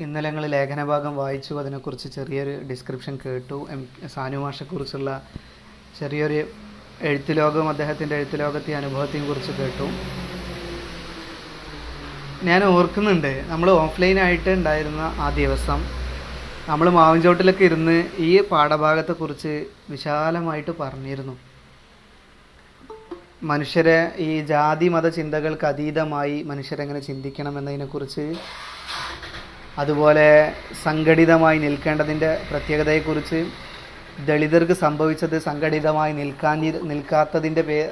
ഇന്നലെ ഞങ്ങൾ ലേഖനഭാഗം വായിച്ചു. അതിനെക്കുറിച്ച് ചെറിയൊരു ഡിസ്ക്രിപ്ഷൻ കേട്ടു. എം സാനു മാഷെക്കുറിച്ചുള്ള ചെറിയൊരു എഴുത്തു ലോകവും അദ്ദേഹത്തിന്റെ എഴുത്തു ലോകത്തെ അനുഭവത്തെയും കുറിച്ച് കേട്ടു. ഞാൻ ഓർക്കുന്നുണ്ട് നമ്മൾ ഓഫ്ലൈനായിട്ട് ഉണ്ടായിരുന്ന ആ ദിവസം. നമ്മൾ മാവിൻചോട്ടിലൊക്കെ ഇരുന്ന് ഈ പാഠഭാഗത്തെക്കുറിച്ച് വിശാലമായിട്ട് പറഞ്ഞിരുന്നു. മനുഷ്യരെ ഈ ജാതി മത ചിന്തകൾക്ക് അതീതമായി മനുഷ്യരെങ്ങനെ ചിന്തിക്കണം എന്നതിനെക്കുറിച്ച് അതുപോലെ സംഘടിതമായി നിൽക്കേണ്ടതിന്റെ പ്രത്യേകതയെക്കുറിച്ച് ദളിതർക്ക് സംഭവിച്ചത് സംഘടിതമായി നിൽക്കാൻ നിൽക്കാത്തതിന്റെ പേ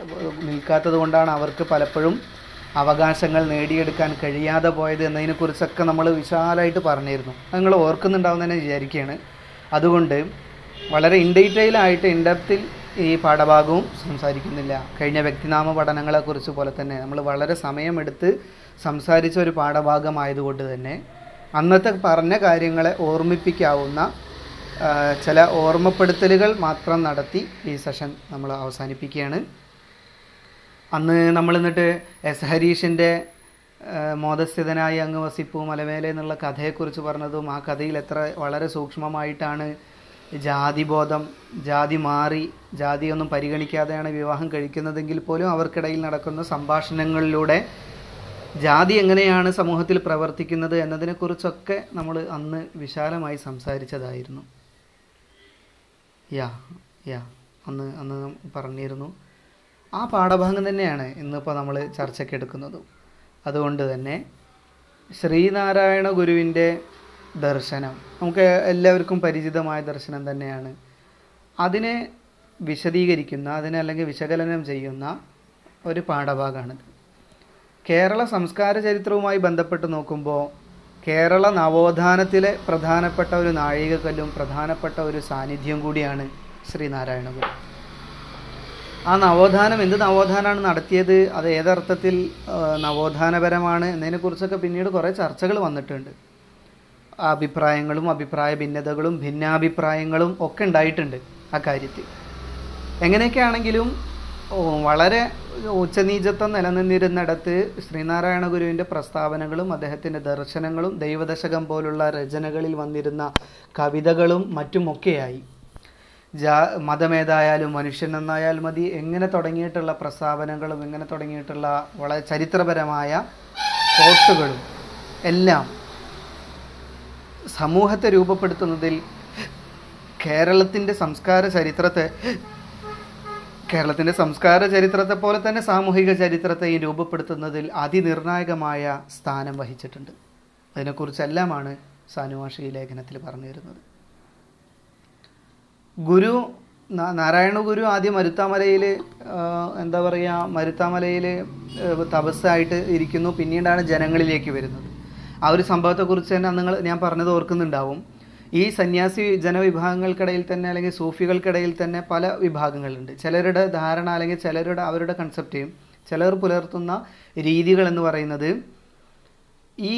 നിൽക്കാത്തത് കൊണ്ടാണ് അവർക്ക് പലപ്പോഴും അവകാശങ്ങൾ നേടിയെടുക്കാൻ കഴിയാതെ പോയത് എന്നതിനെക്കുറിച്ചൊക്കെ നമ്മൾ വിശാലമായിട്ട് പറഞ്ഞിരുന്നു. നിങ്ങൾ ഓർക്കുന്നുണ്ടാവും തന്നെ വിചാരിക്കുകയാണ്. അതുകൊണ്ട് വളരെ ഇൻഡീറ്റെയിലായിട്ട് ഇൻഡെപ്തിൽ ഈ പാഠഭാഗവും സംസാരിക്കുന്നില്ല. കഴിഞ്ഞ വ്യക്തിനാമ പഠനങ്ങളെക്കുറിച്ച് പോലെ തന്നെ നമ്മൾ വളരെ സമയമെടുത്ത് സംസാരിച്ച ഒരു പാഠഭാഗമായതുകൊണ്ട് തന്നെ അന്നത്തെ പറഞ്ഞ കാര്യങ്ങളെ ഓർമ്മിപ്പിക്കാവുന്ന ചില ഓർമ്മപ്പെടുത്തലുകൾ മാത്രം നടത്തി ഈ സെഷൻ നമ്മൾ അവസാനിപ്പിക്കുകയാണ്. അന്ന് നമ്മൾ എന്നിട്ട് എസ് ഹരീഷിന്റെ മോദസ്ഥിതനായി അങ്ങ് വസിപ്പു മലമേലെ എന്നുള്ള കഥയെക്കുറിച്ച് പറഞ്ഞതും ആ കഥയിൽ എത്ര വളരെ സൂക്ഷ്മമായിട്ടാണ് ജാതിബോധം ജാതി മാറി ജാതിയൊന്നും പരിഗണിക്കാതെയാണ് വിവാഹം കഴിക്കുന്നതെങ്കിൽ പോലും അവർക്കിടയിൽ നടക്കുന്ന സംഭാഷണങ്ങളിലൂടെ ജാതി എങ്ങനെയാണ് സമൂഹത്തിൽ പ്രവർത്തിക്കുന്നത് എന്നതിനെക്കുറിച്ചൊക്കെ നമ്മൾ അന്ന് വിശാലമായി സംസാരിച്ചതായിരുന്നു. യാ യാ അന്ന് അന്ന് പറഞ്ഞിരുന്നു. ആ പാഠഭാഗം തന്നെയാണ് ഇന്നിപ്പോൾ നമ്മൾ ചർച്ചയ്ക്ക് എടുക്കുന്നതും. അതുകൊണ്ട് തന്നെ ശ്രീനാരായണ ഗുരുവിന്റെ ദർശനം നമുക്ക് എല്ലാവർക്കും പരിചിതമായ ദർശനം തന്നെയാണ്. അതിനെ വിശദീകരിക്കുന്ന അതിനെ അല്ലെങ്കിൽ വിശകലനം ചെയ്യുന്ന ഒരു പാഠഭാഗമാണിത്. കേരള സംസ്കാര ചരിത്രവുമായി ബന്ധപ്പെട്ട് നോക്കുമ്പോൾ കേരള നവോത്ഥാനത്തിലെ പ്രധാനപ്പെട്ട ഒരു നാഴികക്കല്ലും പ്രധാനപ്പെട്ട ഒരു സാന്നിധ്യം കൂടിയാണ് ശ്രീനാരായണഗുരു ആ നവോത്ഥാനം എന്ത് നവോത്ഥാനമാണ് നടത്തിയത്? അത് ഏതർത്ഥത്തിൽ നവോത്ഥാനപരമാണ് എന്നതിനെക്കുറിച്ചൊക്കെ പിന്നീട് കുറേ ചർച്ചകൾ വന്നിട്ടുണ്ട്. അഭിപ്രായങ്ങളും അഭിപ്രായ ഭിന്നതകളും ഭിന്നാഭിപ്രായങ്ങളും ഒക്കെ ഉണ്ടായിട്ടുണ്ട് ആ കാര്യത്തിൽ. എങ്ങനെയൊക്കെയാണെങ്കിലും വളരെ ഉച്ചനീചത്വം നിലനിന്നിരുന്നിടത്ത് ശ്രീനാരായണ ഗുരുവിന്റെ പ്രസ്താവനകളും അദ്ദേഹത്തിന്റെ ദർശനങ്ങളും ദൈവദശകം പോലുള്ള രചനകളിൽ വന്നിരുന്ന കവിതകളും മറ്റുമൊക്കെയായി. ജാ മതമേതായാലും മനുഷ്യൻ എന്നായാൽ മതി എങ്ങനെ തുടങ്ങിയിട്ടുള്ള പ്രസ്താവനകളും എങ്ങനെ തുടങ്ങിയിട്ടുള്ള വളരെ ചരിത്രപരമായ കോട്ടുകളും എല്ലാം സമൂഹത്തെ രൂപപ്പെടുത്തുന്നതിൽ കേരളത്തിന്റെ സംസ്കാര ചരിത്രത്തെ കേരളത്തിന്റെ സംസ്കാര ചരിത്രത്തെ പോലെ തന്നെ സാമൂഹിക ചരിത്രത്തെയും രൂപപ്പെടുത്തുന്നതിൽ അതിനിർണായകമായ സ്ഥാനം വഹിച്ചിട്ടുണ്ട്. അതിനെക്കുറിച്ചെല്ലാമാണ് സാനുവാഷി ലേഖനത്തിൽ പറഞ്ഞു തരുന്നത് ഗുരു നാരായണ ഗുരു ആദ്യം മരുത്താമലയിൽ എന്താ പറയുക മരുത്താമലയിൽ തപസ്സായിട്ട് ഇരിക്കുന്നു. പിന്നീടാണ് ജനങ്ങളിലേക്ക് വരുന്നത്. ആ ഒരു സംഭവത്തെക്കുറിച്ച് തന്നെ നിങ്ങൾ ഞാൻ പറഞ്ഞത് ഓർക്കുന്നുണ്ടാവും. ഈ സന്യാസി ജനവിഭാഗങ്ങൾക്കിടയിൽ തന്നെ അല്ലെങ്കിൽ സൂഫികൾക്കിടയിൽ തന്നെ പല വിഭാഗങ്ങളുണ്ട്. ചിലരുടെ ധാരണ അല്ലെങ്കിൽ ചിലരുടെ അവരുടെ കൺസെപ്റ്റേയും ചിലർ പുലർത്തുന്ന രീതികൾ എന്ന് പറയുന്നത് ഈ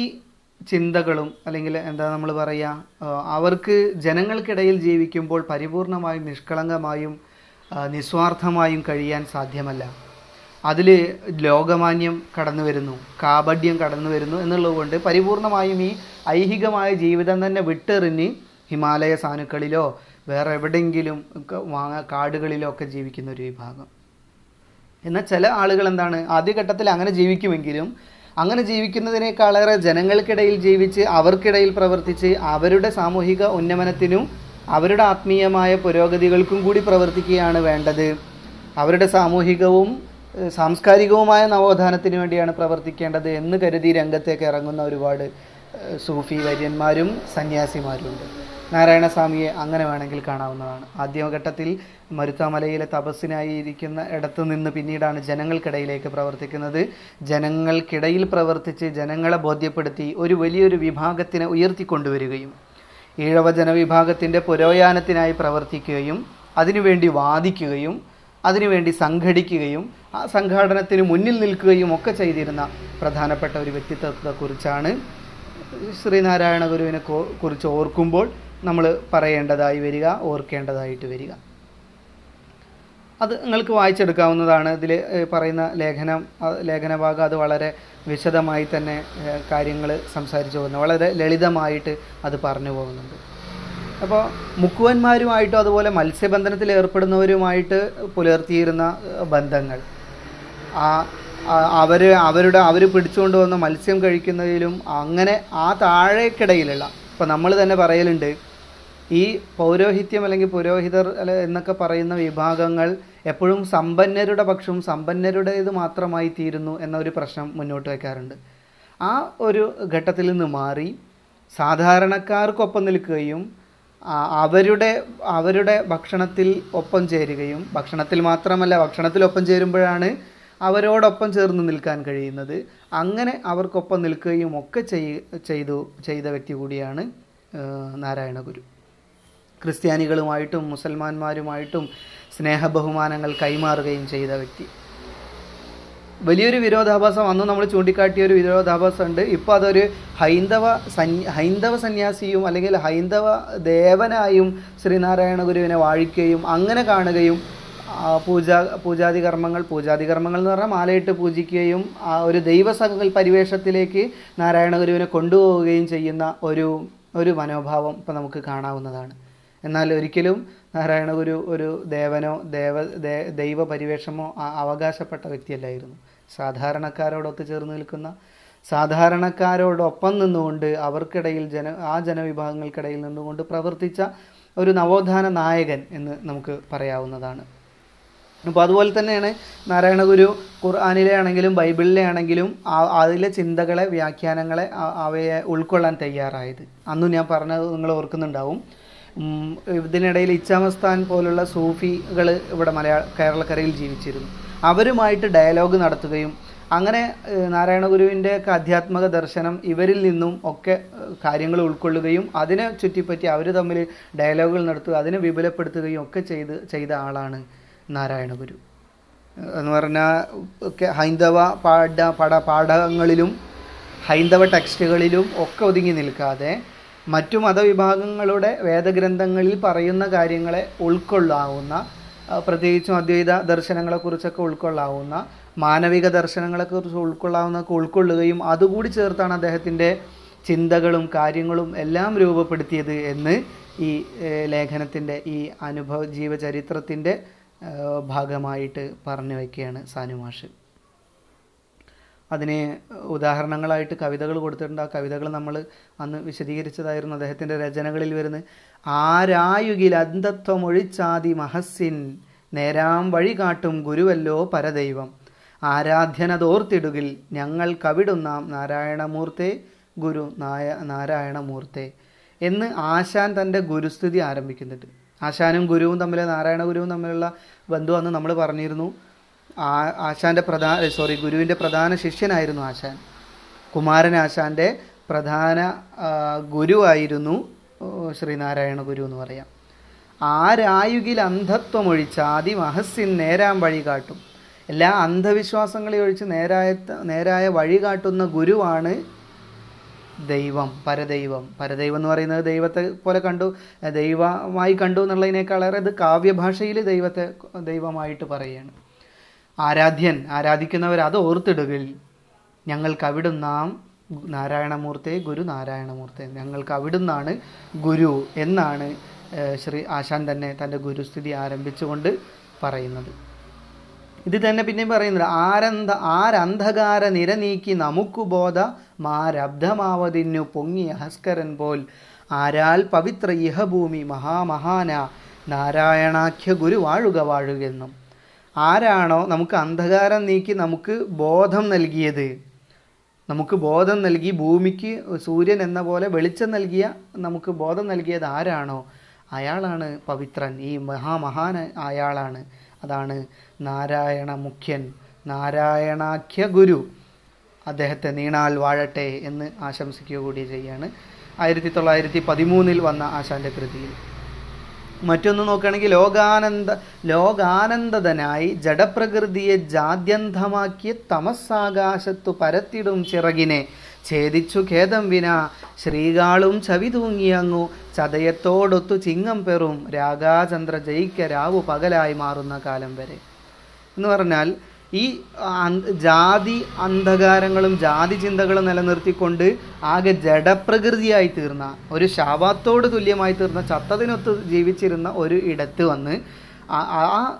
ചിന്തകളും അല്ലെങ്കിൽ എന്താ നമ്മൾ പറയുക അവർക്ക് ജനങ്ങൾക്കിടയിൽ ജീവിക്കുമ്പോൾ പരിപൂർണമായും നിഷ്കളങ്കമായും നിസ്വാർത്ഥമായും കഴിയാൻ സാധ്യമല്ല. അതിൽ ലോകമാന്യം കടന്നു വരുന്നു കാപഡ്യം കടന്നു വരുന്നു എന്നുള്ളതുകൊണ്ട് പരിപൂർണമായും ഈ ഐഹികമായ ജീവിതം തന്നെ വിട്ടെറിഞ്ഞ് ഹിമാലയ സാനുക്കളിലോ വേറെ എവിടെയെങ്കിലും കാടുകളിലോ ഒക്കെ ജീവിക്കുന്ന ഒരു വിഭാഗം. എന്നാൽ ചില ആളുകൾ എന്താണ് ആദ്യഘട്ടത്തിൽ അങ്ങനെ ജീവിക്കുമെങ്കിലും അങ്ങനെ ജീവിക്കുന്നതിനേക്കാളേറെ ജനങ്ങൾക്കിടയിൽ ജീവിച്ച് അവർക്കിടയിൽ പ്രവർത്തിച്ച് അവരുടെ സാമൂഹിക ഉന്നമനത്തിനും അവരുടെ ആത്മീയമായ പുരോഗതികൾക്കും കൂടി പ്രവർത്തിക്കുകയാണ് വേണ്ടത്. അവരുടെ സാമൂഹികവും സാംസ്കാരികവുമായ നവോത്ഥാനത്തിന് വേണ്ടിയാണ് പ്രവർത്തിക്കേണ്ടത് എന്ന് കരുതി രംഗത്തേക്ക് ഇറങ്ങുന്ന ഒരുപാട് സൂഫി വര്യന്മാരും സന്യാസിമാരുമുണ്ട് നാരായണസ്വാമിയെ അങ്ങനെ വേണമെങ്കിൽ കാണാവുന്നതാണ്. ആദ്യഘട്ടത്തിൽ മരുത്താമലയിലെ തപസ്സിനായി ഇരിക്കുന്ന ഇടത്തു നിന്ന് പിന്നീടാണ് ജനങ്ങൾക്കിടയിലേക്ക് പ്രവർത്തിക്കുന്നത്. ജനങ്ങൾക്കിടയിൽ പ്രവർത്തിച്ച് ജനങ്ങളെ ബോധ്യപ്പെടുത്തി ഒരു വലിയൊരു വിഭാഗത്തിനെ ഉയർത്തിക്കൊണ്ടുവരികയും ഈഴവ ജനവിഭാഗത്തിന്റെ പുരോയാനത്തിനായി പ്രവർത്തിക്കുകയും അതിനുവേണ്ടി വാദിക്കുകയും അതിനുവേണ്ടി സംഘടിക്കുകയും ആ സംഘാടനത്തിന് മുന്നിൽ നിൽക്കുകയും ഒക്കെ ചെയ്തിരുന്ന പ്രധാനപ്പെട്ട ഒരു വ്യക്തിത്വത്തെക്കുറിച്ചാണ് ശ്രീനാരായണ ഗുരുവിനെ കുറിച്ച് ഓർക്കുമ്പോൾ നമ്മൾ പറയേണ്ടതായി വരിക ഓർക്കേണ്ടതായിട്ട് വരിക. അത് നിങ്ങൾക്ക് വായിച്ചെടുക്കാവുന്നതാണ്. ഇതിൽ പറയുന്ന ലേഖനം ആ ലേഖന ഭാഗം അത് വളരെ വിശദമായി തന്നെ കാര്യങ്ങൾ സംസാരിച്ചു പോകുന്നു. വളരെ ലളിതമായിട്ട് അത് പറഞ്ഞു പോകുന്നുണ്ട്. അപ്പോൾ മുക്കുവന്മാരുമായിട്ടും അതുപോലെ മത്സ്യബന്ധനത്തിൽ ഏർപ്പെടുന്നവരുമായിട്ട് പുലർത്തിയിരുന്ന ബന്ധങ്ങൾ. ആ അവർ അവരുടെ അവർ പിടിച്ചുകൊണ്ട് വന്ന മത്സ്യം കഴിക്കുന്നതിലും അങ്ങനെ ആ താഴേക്കിടയിലുള്ള ഇപ്പോൾ നമ്മൾ തന്നെ പറയലുണ്ട് ഈ പൗരോഹിത്യം അല്ലെങ്കിൽ പുരോഹിതർ എന്നൊക്കെ പറയുന്ന വിഭാഗങ്ങൾ എപ്പോഴും സമ്പന്നരുടെ പക്ഷവും സമ്പന്നരുടേത് മാത്രമായി തീരുന്നു എന്ന ഒരു പ്രശ്നം മുന്നോട്ട് വയ്ക്കാറുണ്ട് ആ ഒരു ഘട്ടത്തിൽ നിന്ന് മാറി സാധാരണക്കാർക്കൊപ്പം നിൽക്കുകയും അവരുടെ അവരുടെ ഭക്ഷണത്തിൽ ഒപ്പം ചേരുകയും ഭക്ഷണത്തിൽ മാത്രമല്ല ഭക്ഷണത്തിൽ ഒപ്പം ചേരുമ്പോഴാണ് അവരോടൊപ്പം ചേർന്ന് നിൽക്കാൻ കഴിയുന്നത്. അങ്ങനെ അവർക്കൊപ്പം നിൽക്കുകയും ഒക്കെ ചെയ് ചെയ്തു ചെയ്ത വ്യക്തി കൂടിയാണ് നാരായണ ഗുരു ക്രിസ്ത്യാനികളുമായിട്ടും മുസൽമാന്മാരുമായിട്ടും സ്നേഹബഹുമാനങ്ങൾ കൈമാറുകയും ചെയ്ത വ്യക്തി. വലിയൊരു വിരോധാഭാസം അന്ന് നമ്മൾ ചൂണ്ടിക്കാട്ടിയ ഒരു വിരോധാഭാസം ഉണ്ട്. ഇപ്പോൾ അതൊരു ഹൈന്ദവ ഹൈന്ദവ സന്യാസിയും അല്ലെങ്കിൽ ഹൈന്ദവ ദേവനായും ശ്രീനാരായണ ഗുരുവിനെ വാഴിക്കുകയും അങ്ങനെ കാണുകയും പൂജാ പൂജ പൂജാതി കർമ്മങ്ങൾ പൂജാതി കർമ്മങ്ങൾ എന്ന് പറഞ്ഞാൽ മാലയിട്ട് പൂജിക്കുകയും ആ ഒരു ദൈവസകൽ പരിവേഷത്തിലേക്ക് നാരായണ ഗുരുവിനെ കൊണ്ടുപോവുകയും ചെയ്യുന്ന ഒരു ഒരു മനോഭാവം ഇപ്പം നമുക്ക് കാണാവുന്നതാണ്. എന്നാൽ ഒരിക്കലും നാരായണ ഗുരു ഒരു ദേവനോ ദേവ ദൈവ പരിവേഷമോ അവകാശപ്പെട്ട വ്യക്തിയല്ലായിരുന്നു. സാധാരണക്കാരോടൊത്ത് ചേർന്ന് നിൽക്കുന്ന സാധാരണക്കാരോടൊപ്പം നിന്നുകൊണ്ട് അവർക്കിടയിൽ ജന ആ ജനവിഭാഗങ്ങൾക്കിടയിൽ നിന്നുകൊണ്ട് പ്രവർത്തിച്ച ഒരു നവോത്ഥാന നായകൻ എന്ന് നമുക്ക് പറയാവുന്നതാണ്. അപ്പോൾ അതുപോലെ തന്നെയാണ് നാരായണഗുരു ഖുർആാനിലെ ആണെങ്കിലും ബൈബിളിലെ ആണെങ്കിലും അതിലെ ചിന്തകളെ വ്യാഖ്യാനങ്ങളെ അവയെ ഉൾക്കൊള്ളാൻ തയ്യാറായത്. അന്നും ഞാൻ പറഞ്ഞത് നിങ്ങൾ ഓർക്കുന്നുണ്ടാവും. ഇതിനിടയിൽ ഇച്ചാമസ്ഥാൻ പോലുള്ള സൂഫികൾ ഇവിടെ മലയാള കേരളക്കരയിൽ ജീവിച്ചിരുന്നു. അവരുമായിട്ട് ഡയലോഗ് നടത്തുകയും അങ്ങനെ നാരായണഗുരുവിന്റെ നാരായണ ഒക്കെ ആധ്യാത്മിക ദർശനം ഇവരിൽ നിന്നും ഒക്കെ കാര്യങ്ങൾ ഉൾക്കൊള്ളുകയും അതിനെ ചുറ്റിപ്പറ്റി അവർ തമ്മിൽ ഡയലോഗുകൾ നടത്തുക അതിനെ വിപുലപ്പെടുത്തുകയും ഒക്കെ ചെയ്ത് ചെയ്ത ആളാണ് നാരായണഗുരു. എന്ന് പറഞ്ഞാൽ ഒക്കെ ഹൈന്ദവ പാഠ പാഠ പാഠങ്ങളിലും ഹൈന്ദവ ടെക്സ്റ്റുകളിലും ഒക്കെ ഒതുങ്ങി നിൽക്കാതെ മറ്റു മതവിഭാഗങ്ങളുടെ വേദഗ്രന്ഥങ്ങളിൽ പറയുന്ന കാര്യങ്ങളെ ഉൾക്കൊള്ളാവുന്ന പ്രത്യേകിച്ചും അദ്വൈത ദർശനങ്ങളെക്കുറിച്ചൊക്കെ ഉൾക്കൊള്ളാവുന്ന മാനവിക ദർശനങ്ങളെക്കുറിച്ച് ഉൾക്കൊള്ളാവുന്ന ഉൾക്കൊള്ളുകയും അതുകൂടി ചേർത്താണ് അദ്ദേഹത്തിന്റെ ചിന്തകളും കാര്യങ്ങളും എല്ലാം രൂപപ്പെടുത്തിയത് എന്ന് ഈ ലേഖനത്തിന്റെ ഈ അനുഭവ ജീവചരിത്രത്തിന്റെ ഭാഗമായിട്ട് പറഞ്ഞു വയ്ക്കുകയാണ് സാനുമാഷ്. അതിന് ഉദാഹരണങ്ങളായിട്ട് കവിതകൾ കൊടുത്തിട്ടുണ്ട്. ആ കവിതകൾ നമ്മൾ അന്ന് വിശദീകരിച്ചതായിരുന്നു അദ്ദേഹത്തിന്റെ രചനകളിൽ വരുന്ന ആരായുകിൽ അന്ധത്വമൊഴിച്ചാതി മഹസ്സിൻ നേരാം വഴി കാട്ടും ഗുരുവല്ലോ പരദൈവം. ആരാധ്യനതോർത്തിടുകിൽ ഞങ്ങൾ കവിടുന്നാം നാരായണമൂർത്തെ ഗുരു നായ നാരായണമൂർത്തെ എന്ന് ആശാൻ തന്റെ ഗുരുസ്ഥിതി ആരംഭിക്കുന്നുണ്ട്. ആശാനും ഗുരുവും തമ്മിൽ നാരായണ ഗുരുവും തമ്മിലുള്ള ബന്ധം അന്ന് നമ്മൾ പറഞ്ഞിരുന്നു. ആ ആശാന്റെ പ്രധാന സോറി ഗുരുവിന്റെ പ്രധാന ശിഷ്യനായിരുന്നു ആശാൻ. കുമാരൻ ആശാന്റെ പ്രധാന ഗുരുവായിരുന്നു ശ്രീനാരായണ ഗുരു എന്ന് പറയാം. ആരായുകിൽ അന്ധത്വമൊഴിച്ച് ആദി മഹസ്സിൻ നേരാൻ വഴി കാട്ടും. എല്ലാ അന്ധവിശ്വാസങ്ങളെ ഒഴിച്ച് നേരായ നേരായ വഴി കാട്ടുന്ന ഗുരുവാണ് ദൈവം പരദൈവം. പരദൈവം എന്ന് പറയുന്നത് ദൈവത്തെ പോലെ കണ്ടു ദൈവമായി കണ്ടു എന്നുള്ളതിനേക്കാളേറെ ഇത് കാവ്യഭാഷയിൽ ദൈവത്തെ ദൈവമായിട്ട് പറയുകയാണ്. ആരാധ്യൻ ആരാധിക്കുന്നവർ അത് ഓർത്തിടുകിൽ ഞങ്ങൾക്ക് അവിടുന്നാം നാരായണമൂർത്തെ ഗുരു നാരായണമൂർത്തെ. ഞങ്ങൾക്ക് അവിടുന്നാണ് ഗുരു എന്നാണ് ശ്രീ ആശാൻ തന്നെ തന്റെ ഗുരുസ്ഥിതി ആരംഭിച്ചുകൊണ്ട് പറയുന്നത്. ഇത് തന്നെ പിന്നെയും പറയുന്നത് ആരന്ത ആരന്ധകാര നിര നീക്കി നമുക്കു ബോധ മാരബ്ധമാവതിന്നു പൊങ്ങി ഹസ്കരൻ പോൽ ആരാൽ പവിത്ര ഇഹഭൂമി മഹാമഹാന നാരായണാഖ്യ ഗുരു വാഴുക വാഴുകെന്നും. ആരാണോ നമുക്ക് അന്ധകാരം നീക്കി നമുക്ക് ബോധം നൽകിയത്. നമുക്ക് ബോധം നൽകി ഭൂമിക്ക് സൂര്യൻ എന്ന പോലെ വെളിച്ചം നൽകിയ നമുക്ക് ബോധം നൽകിയത് ആരാണോ? അയാളാണ് പവിത്രൻ. ഈ മഹാമഹാൻ അയാളാണ്. അതാണ് നാരായണ മുഖ്യൻ. നാരായണാഖ്യ ഗുരു. അദ്ദേഹത്തെ നീണാൽ വാഴട്ടെ എന്ന് ആശംസിക്കുക കൂടി ചെയ്യാണ്. ആയിരത്തി തൊള്ളായിരത്തി പതിമൂന്നിൽ വന്ന ആശാന്റെ കൃതിയിൽ. മറ്റൊന്ന് നോക്കുകയാണെങ്കിൽ ലോകാനന്ദ ലോകാനന്ദതനായി ജഡപ്രകൃതിയെ ജാദ്യന്തമാക്കിയ തമസ്സാകാശത്തു പരത്തിടും ചിറകിനെ. ഛേദിച്ചു ഖേദം വിന ശ്രീകാളും ചവി തൂങ്ങിയങ്ങു ചതയത്തോടൊത്തു ചിങ്ങം പെറും. രാഗാചന്ദ്ര ജയിക്ക രാവു പകലായി മാറുന്ന കാലം വരെ. എന്ന് പറഞ്ഞാൽ ഈ ജാതി അന്ധകാരങ്ങളും ജാതി ചിന്തകളും നിലനിർത്തിക്കൊണ്ട് ആകെ ജഡപ്രകൃതിയായി തീർന്ന ഒരു ശാപത്തോട് തുല്യമായി തീർന്ന ചത്തതിനൊത്ത് ജീവിച്ചിരുന്ന ഒരു ഇടത്ത് വന്ന് ആ-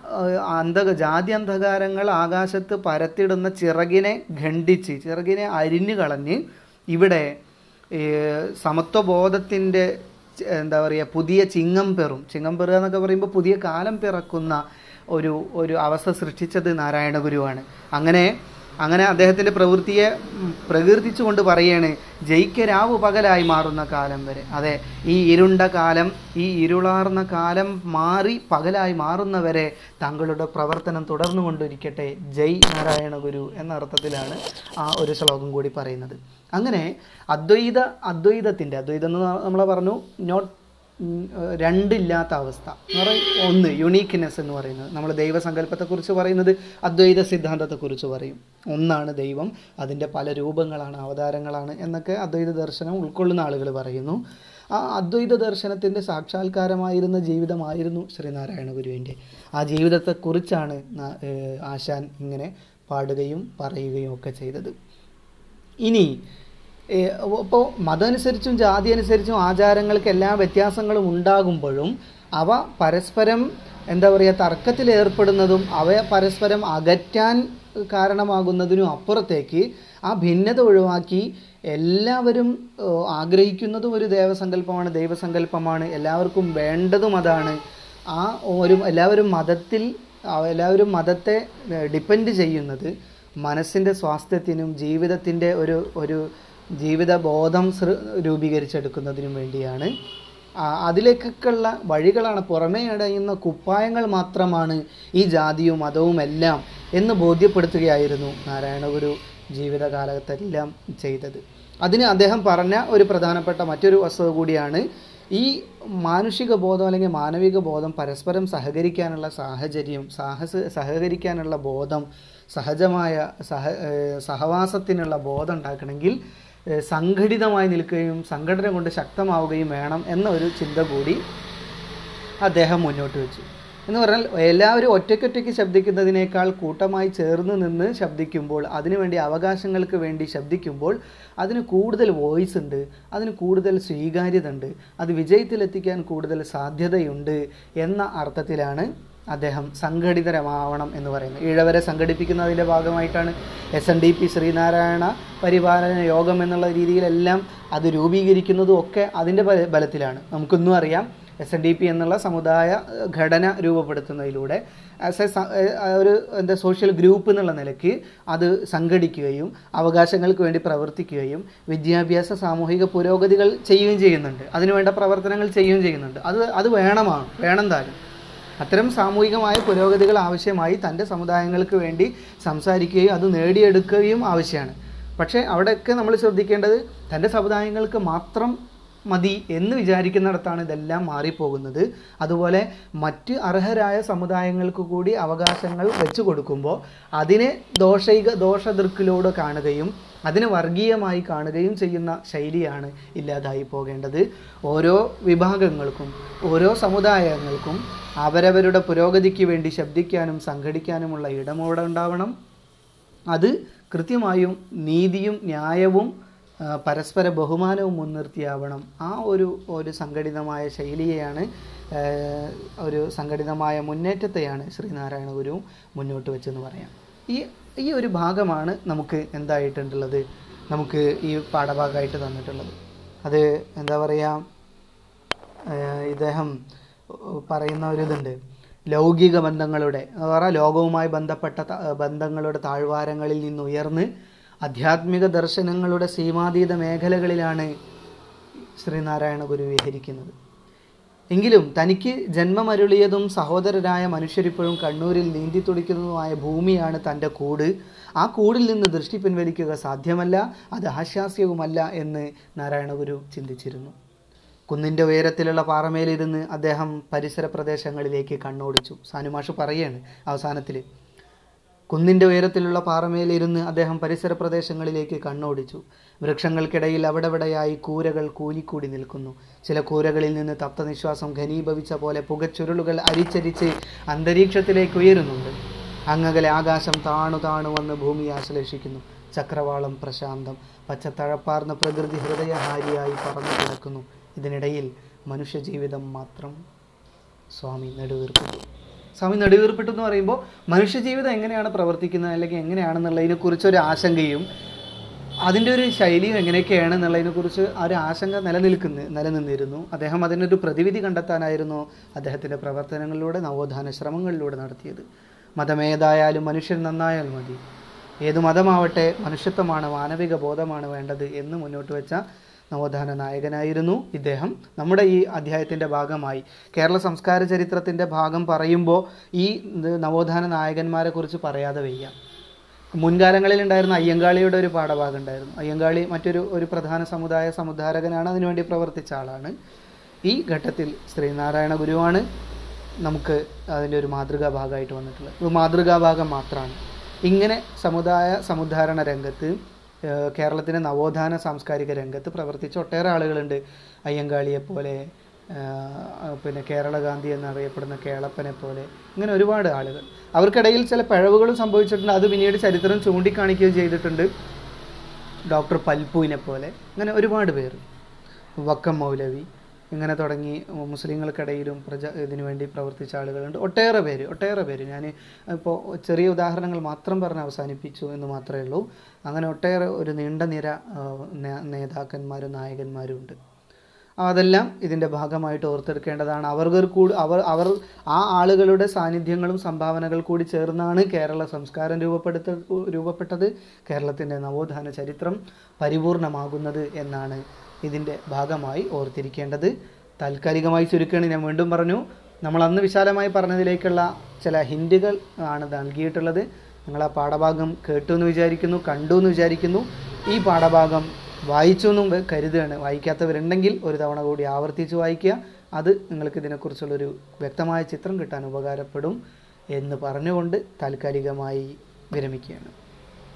അന്ധ ജാതി അന്ധകാരങ്ങൾ ആകാശത്ത് പരത്തിടുന്ന ചിറകിനെ ഖണ്ഡിച്ച് ചിറകിനെ അരിഞ്ഞു കളഞ്ഞ് ഇവിടെ സമത്വബോധത്തിന്റെ എന്താ പറയുക പുതിയ ചിങ്ങം പെറും. ചിങ്ങം പെറുക എന്നൊക്കെ പറയുമ്പോൾ പുതിയ കാലം പിറക്കുന്ന ഒരു ഒരു അവസ്ഥ സൃഷ്ടിച്ചത് നാരായണ ഗുരുവാണ്. അങ്ങനെ അങ്ങനെ അദ്ദേഹത്തിന്റെ പ്രവൃത്തിയെ പ്രകീർത്തിച്ചുകൊണ്ട് പറയാണ് ജയിക്കരാവ് പകലായി മാറുന്ന കാലം വരെ. അതെ ഈ ഇരുണ്ട കാലം ഈ ഇരുളാർന്ന കാലം മാറി പകലായി മാറുന്നവരെ തങ്ങളുടെ പ്രവർത്തനം തുടർന്നുകൊണ്ടിരിക്കട്ടെ ജയ് നാരായണ ഗുരു എന്ന അർത്ഥത്തിലാണ് ആ ഒരു ശ്ലോകം കൂടി പറയുന്നത്. അങ്ങനെ അദ്വൈത അദ്വൈതത്തിന്റെ അദ്വൈതം എന്ന് നമ്മൾ പറഞ്ഞു നോട്ട് രണ്ടില്ലാത്ത അവസ്ഥ. എന്ന് ഒന്ന് യുണീക്ക്നെസ് എന്ന് പറയുന്നത്. നമ്മൾ ദൈവസങ്കല്പത്തെക്കുറിച്ച് പറയുന്നത് അദ്വൈത സിദ്ധാന്തത്തെക്കുറിച്ച് പറയും. ഒന്നാണ് ദൈവം അതിന്റെ പല രൂപങ്ങളാണ് അവതാരങ്ങളാണ് എന്നൊക്കെ അദ്വൈത ദർശനം ഉൾക്കൊള്ളുന്ന ആളുകൾ പറയുന്നു. ആ അദ്വൈത ദർശനത്തിന്റെ സാക്ഷാത്കാരമായിരുന്ന ജീവിതമായിരുന്നു ശ്രീനാരായണ ഗുരുവിന്റെ ആ ജീവിതത്തെക്കുറിച്ചാണ് ആശാൻ ഇങ്ങനെ പാടുകയും പറയുകയും ഒക്കെ ചെയ്തത്. ഇനി അപ്പോൾ മതമനുസരിച്ചും ജാതി അനുസരിച്ചും ആചാരങ്ങൾക്ക് എല്ലാ വ്യത്യാസങ്ങളും ഉണ്ടാകുമ്പോഴും അവ പരസ്പരം എന്താ പറയുക തർക്കത്തിൽ ഏർപ്പെടുന്നതും അവയെ പരസ്പരം അകറ്റാൻ കാരണമാകുന്നതിനും അപ്പുറത്തേക്ക് ആ ഭിന്നത ഒഴിവാക്കി എല്ലാവരും ആഗ്രഹിക്കുന്നതും ഒരു ദേവസങ്കല്പമാണ് ദൈവസങ്കല്പമാണ് എല്ലാവർക്കും വേണ്ടതും അതാണ്. ആ ഒരു എല്ലാവരും മതത്തിൽ എല്ലാവരും മതത്തെ ഡിപ്പെൻഡ് ചെയ്യുന്നത് മനസ്സിന്റെ സ്വാസ്ഥ്യത്തിനും ജീവിതത്തിന്റെ ഒരു ഒരു ജീവിത ബോധം സൃ രൂപീകരിച്ചെടുക്കുന്നതിനും വേണ്ടിയാണ്. അതിലേക്കുള്ള വഴികളാണ്. പുറമേ അടയുന്ന കുപ്പായങ്ങൾ മാത്രമാണ് ഈ ജാതിയും മതവും എല്ലാം എന്ന് ബോധ്യപ്പെടുത്തുകയായിരുന്നു നാരായണഗുരു ജീവിതകാലത്തെല്ലാം ചെയ്തത്. അതിന് അദ്ദേഹം പറഞ്ഞ ഒരു പ്രധാനപ്പെട്ട മറ്റൊരു വസ്തുത കൂടിയാണ് ഈ മാനുഷിക ബോധം അല്ലെങ്കിൽ മാനവിക ബോധം പരസ്പരം സഹകരിക്കാനുള്ള സാഹചര്യം സാഹസ സഹകരിക്കാനുള്ള ബോധം സഹജമായ സഹ സഹവാസത്തിനുള്ള ബോധം ഉണ്ടാക്കണമെങ്കിൽ സംഘടിതമായി നിൽക്കുകയും സംഘടന കൊണ്ട് ശക്തമാവുകയും വേണം എന്ന ഒരു ചിന്ത കൂടി അദ്ദേഹം മുന്നോട്ട് വെച്ചു. എന്ന് പറഞ്ഞാൽ എല്ലാവരും ഒറ്റയ്ക്കൊറ്റയ്ക്ക് ശബ്ദിക്കുന്നതിനേക്കാൾ കൂട്ടമായി ചേർന്ന് നിന്ന് ശബ്ദിക്കുമ്പോൾ അതിനുവേണ്ടി അവകാശങ്ങൾക്ക് വേണ്ടി ശബ്ദിക്കുമ്പോൾ അതിന് കൂടുതൽ വോയിസ് ഉണ്ട് അതിന് കൂടുതൽ സ്വീകാര്യത ഉണ്ട് അത് വിജയത്തിലെത്തിക്കാൻ കൂടുതൽ സാധ്യതയുണ്ട് എന്ന അർത്ഥത്തിലാണ് അദ്ദേഹം സംഘടിതരമാവണം എന്ന് പറയുന്നത് ഈഴവരെ സംഘടിപ്പിക്കുന്നതിന്റെ ഭാഗമായിട്ടാണ് S N D P Sreenarayana Paripalana Yogam എന്നുള്ള രീതിയിലെല്ലാം അത് രൂപീകരിക്കുന്നതും ഒക്കെ അതിന്റെ ബല- ബലത്തിലാണ് നമുക്കൊന്നും അറിയാം എസ് എൻ ഡി പി എന്നുള്ള സമുദായ ഘടന രൂപപ്പെടുത്തുന്നതിലൂടെ ആസ് എ ഒരു എന്താ സോഷ്യൽ ഗ്രൂപ്പ് എന്നുള്ള നിലയ്ക്ക് അത് സംഘടിക്കുകയും അവകാശങ്ങൾക്ക് വേണ്ടി പ്രവർത്തിക്കുകയും വിദ്യാഭ്യാസ സാമൂഹിക പുരോഗതികൾ ചെയ്യുകയും ചെയ്യുന്നുണ്ട്. അതിനുവേണ്ട പ്രവർത്തനങ്ങൾ ചെയ്യുകയും ചെയ്യുന്നുണ്ട്. അത് അത് വേണമാണ്. വേണം താനും അത്തരം സാമൂഹികമായ പുരോഗതികൾ ആവശ്യമായി തന്റെ സമുദായങ്ങൾക്ക് വേണ്ടി സംസാരിക്കുകയും അത് നേടിയെടുക്കുകയും ആവശ്യമാണ്. പക്ഷേ അവിടെയൊക്കെ നമ്മൾ ശ്രദ്ധിക്കേണ്ടത് തന്റെ സമുദായങ്ങൾക്ക് മാത്രം മതി എന്ന് വിചാരിക്കുന്നിടത്താണ് ഇതെല്ലാം മാറിപ്പോകുന്നത്. അതുപോലെ മറ്റ് അർഹരായ സമുദായങ്ങൾക്ക് കൂടി അവകാശങ്ങൾ വെച്ചു കൊടുക്കുമ്പോൾ അതിനെ ദോഷൈക ദോഷദൃക്കിലൂടെ കാണുകയും അതിനെ വർഗീയമായി കാണുകയും ചെയ്യുന്ന ശൈലിയാണ് ഇല്ലാതായി പോകേണ്ടത്. ഓരോ വിഭാഗങ്ങൾക്കും ഓരോ സമുദായങ്ങൾക്കും അവരവരുടെ പുരോഗതിക്ക് വേണ്ടി ശബ്ദിക്കാനും സംഘടിക്കാനുമുള്ള ഇടം അവിടെ ഉണ്ടാവണം. അത് കൃത്യമായും നീതിയും ന്യായവും പരസ്പര ബഹുമാനവും മുൻനിർത്തിയാവണം. ആ ഒരു ഒരു സംഘടിതമായ ശൈലിയെയാണ് ഒരു സംഘടിതമായ മുന്നേറ്റത്തെയാണ് ശ്രീനാരായണ ഗുരു മുന്നോട്ട് വെച്ചെന്ന് പറയാം. ഈ ഈ ഒരു ഭാഗമാണ് നമുക്ക് എന്തായിട്ടുള്ളത്? നമുക്ക് ഈ പാഠഭാഗമായിട്ട് തന്നിട്ടുള്ളത്. അത് എന്താ പറയുക ഇദ്ദേഹം പറയുന്ന ഒരു ഇതുണ്ട്. ലൗകിക ബന്ധങ്ങളുടെ എന്ന് പറഞ്ഞാൽ ലോകവുമായി ബന്ധപ്പെട്ട ബന്ധങ്ങളുടെ താഴ്വാരങ്ങളിൽ നിന്ന് ഉയർന്ന് ആധ്യാത്മിക ദർശനങ്ങളുടെ സീമാതീത മേഖലകളിലാണ് ശ്രീനാരായണ ഗുരു വിഹരിക്കുന്നത്. എങ്കിലും തനിക്ക് ജന്മമരുളിയതും സഹോദരരായ മനുഷ്യരിപ്പോഴും കണ്ണൂരിൽ നീന്തി തുടിക്കുന്നതുമായ ഭൂമിയാണ് തന്റെ കൂട്. ആ കൂടിൽ നിന്ന് ദൃഷ്ടി പിൻവലിക്കുക സാധ്യമല്ല അത് ആശാസ്യവുമല്ല എന്ന് നാരായണഗുരു ചിന്തിച്ചിരുന്നു. കുന്നിന്റെ ഉയരത്തിലുള്ള പാറമേലിരുന്ന് അദ്ദേഹം പരിസര പ്രദേശങ്ങളിലേക്ക് കണ്ണോടിച്ചു. സാനുമാഷ് പറയാണ് അവസാനത്തിൽ കുന്നിന്റെ ഉയരത്തിലുള്ള പാറമേലിരുന്ന് അദ്ദേഹം പരിസര പ്രദേശങ്ങളിലേക്ക് കണ്ണോടിച്ചു. വൃക്ഷങ്ങൾക്കിടയിൽ അവിടെവിടെയായി കൂരകൾ കൂലിക്കൂടി നിൽക്കുന്നു. ചില കൂരകളിൽ നിന്ന് തപ്തനിശ്വാസം ഘനീഭവിച്ച പോലെ പുകച്ചുരുളുകൾ അരിച്ചരിച്ച് അന്തരീക്ഷത്തിലേക്ക് ഉയരുന്നുണ്ട്. അങ്ങകലെ ആകാശം താണു താണു വന്ന് ഭൂമിയെ ആശ്ലേഷിക്കുന്നു. ചക്രവാളം പ്രശാന്തം. പച്ചത്തഴപ്പാർന്ന പ്രകൃതി ഹൃദയഹാരിയായി പറന്നു കിടക്കുന്നു. ഇതിനിടയിൽ മനുഷ്യജീവിതം മാത്രം സ്വാമി നെടുവീർപ്പിട്ടു സ്വാമി നെടുവീർപ്പിട്ടു എന്ന് പറയുമ്പോൾ മനുഷ്യജീവിതം എങ്ങനെയാണ് പ്രവർത്തിക്കുന്നത് അല്ലെങ്കിൽ എങ്ങനെയാണെന്നുള്ളതിനെ കുറിച്ചൊരു ആശങ്കയും അതിന്റെ ഒരു ശൈലിയും എങ്ങനെയൊക്കെയാണ് എന്നുള്ളതിനെക്കുറിച്ച് ആ ഒരു ആശങ്ക നിലനിൽക്കുന്ന നിലനിന്നിരുന്നു. അദ്ദേഹം അതിനൊരു പ്രതിവിധി കണ്ടെത്താനായിരുന്നു അദ്ദേഹത്തിന്റെ പ്രവർത്തനങ്ങളിലൂടെ നവോത്ഥാന ശ്രമങ്ങളിലൂടെ നടത്തിയത്. മതമേതായാലും മനുഷ്യൻ നന്നായാൽ മതി. ഏത് മതമാവട്ടെ മനുഷ്യത്വമാണ് മാനവിക ബോധമാണ് വേണ്ടത് എന്ന് മുന്നോട്ട് വെച്ച നവോത്ഥാന നായകനായിരുന്നു ഇദ്ദേഹം. നമ്മുടെ ഈ അധ്യായത്തിന്റെ ഭാഗമായി കേരള സംസ്കാര ചരിത്രത്തിന്റെ ഭാഗം പറയുമ്പോൾ ഈ നവോത്ഥാന നായകന്മാരെക്കുറിച്ച് പറയാതെ വയ്യ. മുൻകാലങ്ങളിൽ ഉണ്ടായിരുന്ന അയ്യങ്കാളിയുടെ ഒരു പാഠഭാഗം ഉണ്ടായിരുന്നു. അയ്യങ്കാളി മറ്റൊരു ഒരു പ്രധാന സമുദായ സമുദ്ധാരകനാണ് അതിനുവേണ്ടി പ്രവർത്തിച്ച ആളാണ്. ഈ ഘട്ടത്തിൽ ശ്രീനാരായണ ഗുരുവാണ് നമുക്ക് അതിന്റെ ഒരു മാതൃകാ ഭാഗമായിട്ട് വന്നിട്ടുള്ളത്. ഒരു മാതൃകാ ഭാഗം മാത്രമാണ്. ഇങ്ങനെ സമുദായ സമുദ്ധാരണ രംഗത്ത് കേരളത്തിന്റെ നവോത്ഥാന സാംസ്കാരിക രംഗത്ത് പ്രവർത്തിച്ച ഒട്ടേറെ ആളുകളുണ്ട്. അയ്യങ്കാളിയെ പോലെ പിന്നെ കേരളഗാന്ധി എന്നറിയപ്പെടുന്ന കേളപ്പനെ പോലെ. ഇങ്ങനെ ഒരുപാട് ആളുകൾ. അവർക്കിടയിൽ ചില പിഴവുകളും സംഭവിച്ചിട്ടുണ്ട്. അത് പിന്നീട് ചരിത്രം ചൂണ്ടിക്കാണിക്കുകയും ചെയ്തിട്ടുണ്ട്. ഡോക്ടർ പൽപ്പുവിനെ പോലെ. അങ്ങനെ ഒരുപാട് പേർ വക്കം മൗലവി ഇങ്ങനെ തുടങ്ങി മുസ്ലിങ്ങൾക്കിടയിലും പ്രജ ഇതിനു വേണ്ടി പ്രവർത്തിച്ച ആളുകളുണ്ട്. ഒട്ടേറെ പേര് ഒട്ടേറെ പേര്. ഞാൻ ഇപ്പോൾ ചെറിയ ഉദാഹരണങ്ങൾ മാത്രം പറഞ്ഞ് അവസാനിപ്പിച്ചു എന്ന് മാത്രമേ ഉള്ളൂ. അങ്ങനെ ഒട്ടേറെ ഒരു നീണ്ട നിര നേതാക്കന്മാരും നായകന്മാരും ഉണ്ട്. അതെല്ലാം ഇതിന്റെ ഭാഗമായിട്ട് ഓർത്തെടുക്കേണ്ടതാണ്. അവർക്ക് കൂടി അവർ അവർ ആ ആളുകളുടെ സാന്നിധ്യങ്ങളും സംഭാവനകൾ കൂടി ചേർന്നാണ് കേരള സംസ്കാരം രൂപപ്പെടുത്ത രൂപപ്പെട്ടത്. കേരളത്തിന്റെ നവോത്ഥാന ചരിത്രം പരിപൂർണമാകുന്നത് എന്നാണ് ഇതിന്റെ ഭാഗമായി ഓർത്തിരിക്കേണ്ടത്. താൽക്കാലികമായി ചുരുക്കുകയാണ് ഞാൻ വീണ്ടും പറഞ്ഞു. നമ്മൾ അന്ന് വിശാലമായി പറഞ്ഞതിലേക്കുള്ള ചില ഹിൻഡുകൾ ആണ് നൽകിയിട്ടുള്ളത്. നിങ്ങൾ ആ പാഠഭാഗം കേട്ടു എന്ന് വിചാരിക്കുന്നു കണ്ടു എന്ന് വിചാരിക്കുന്നു. ഈ പാഠഭാഗം വായിച്ചു എന്നും കരുതുകയാണ്. വായിക്കാത്തവരുണ്ടെങ്കിൽ ഒരു തവണ കൂടി ആവർത്തിച്ച് വായിക്കുക. അത് നിങ്ങൾക്ക് ഇതിനെക്കുറിച്ചുള്ളൊരു വ്യക്തമായ ചിത്രം കിട്ടാൻ ഉപകാരപ്പെടും എന്ന് പറഞ്ഞുകൊണ്ട് താൽക്കാലികമായി വിരമിക്കുകയാണ്.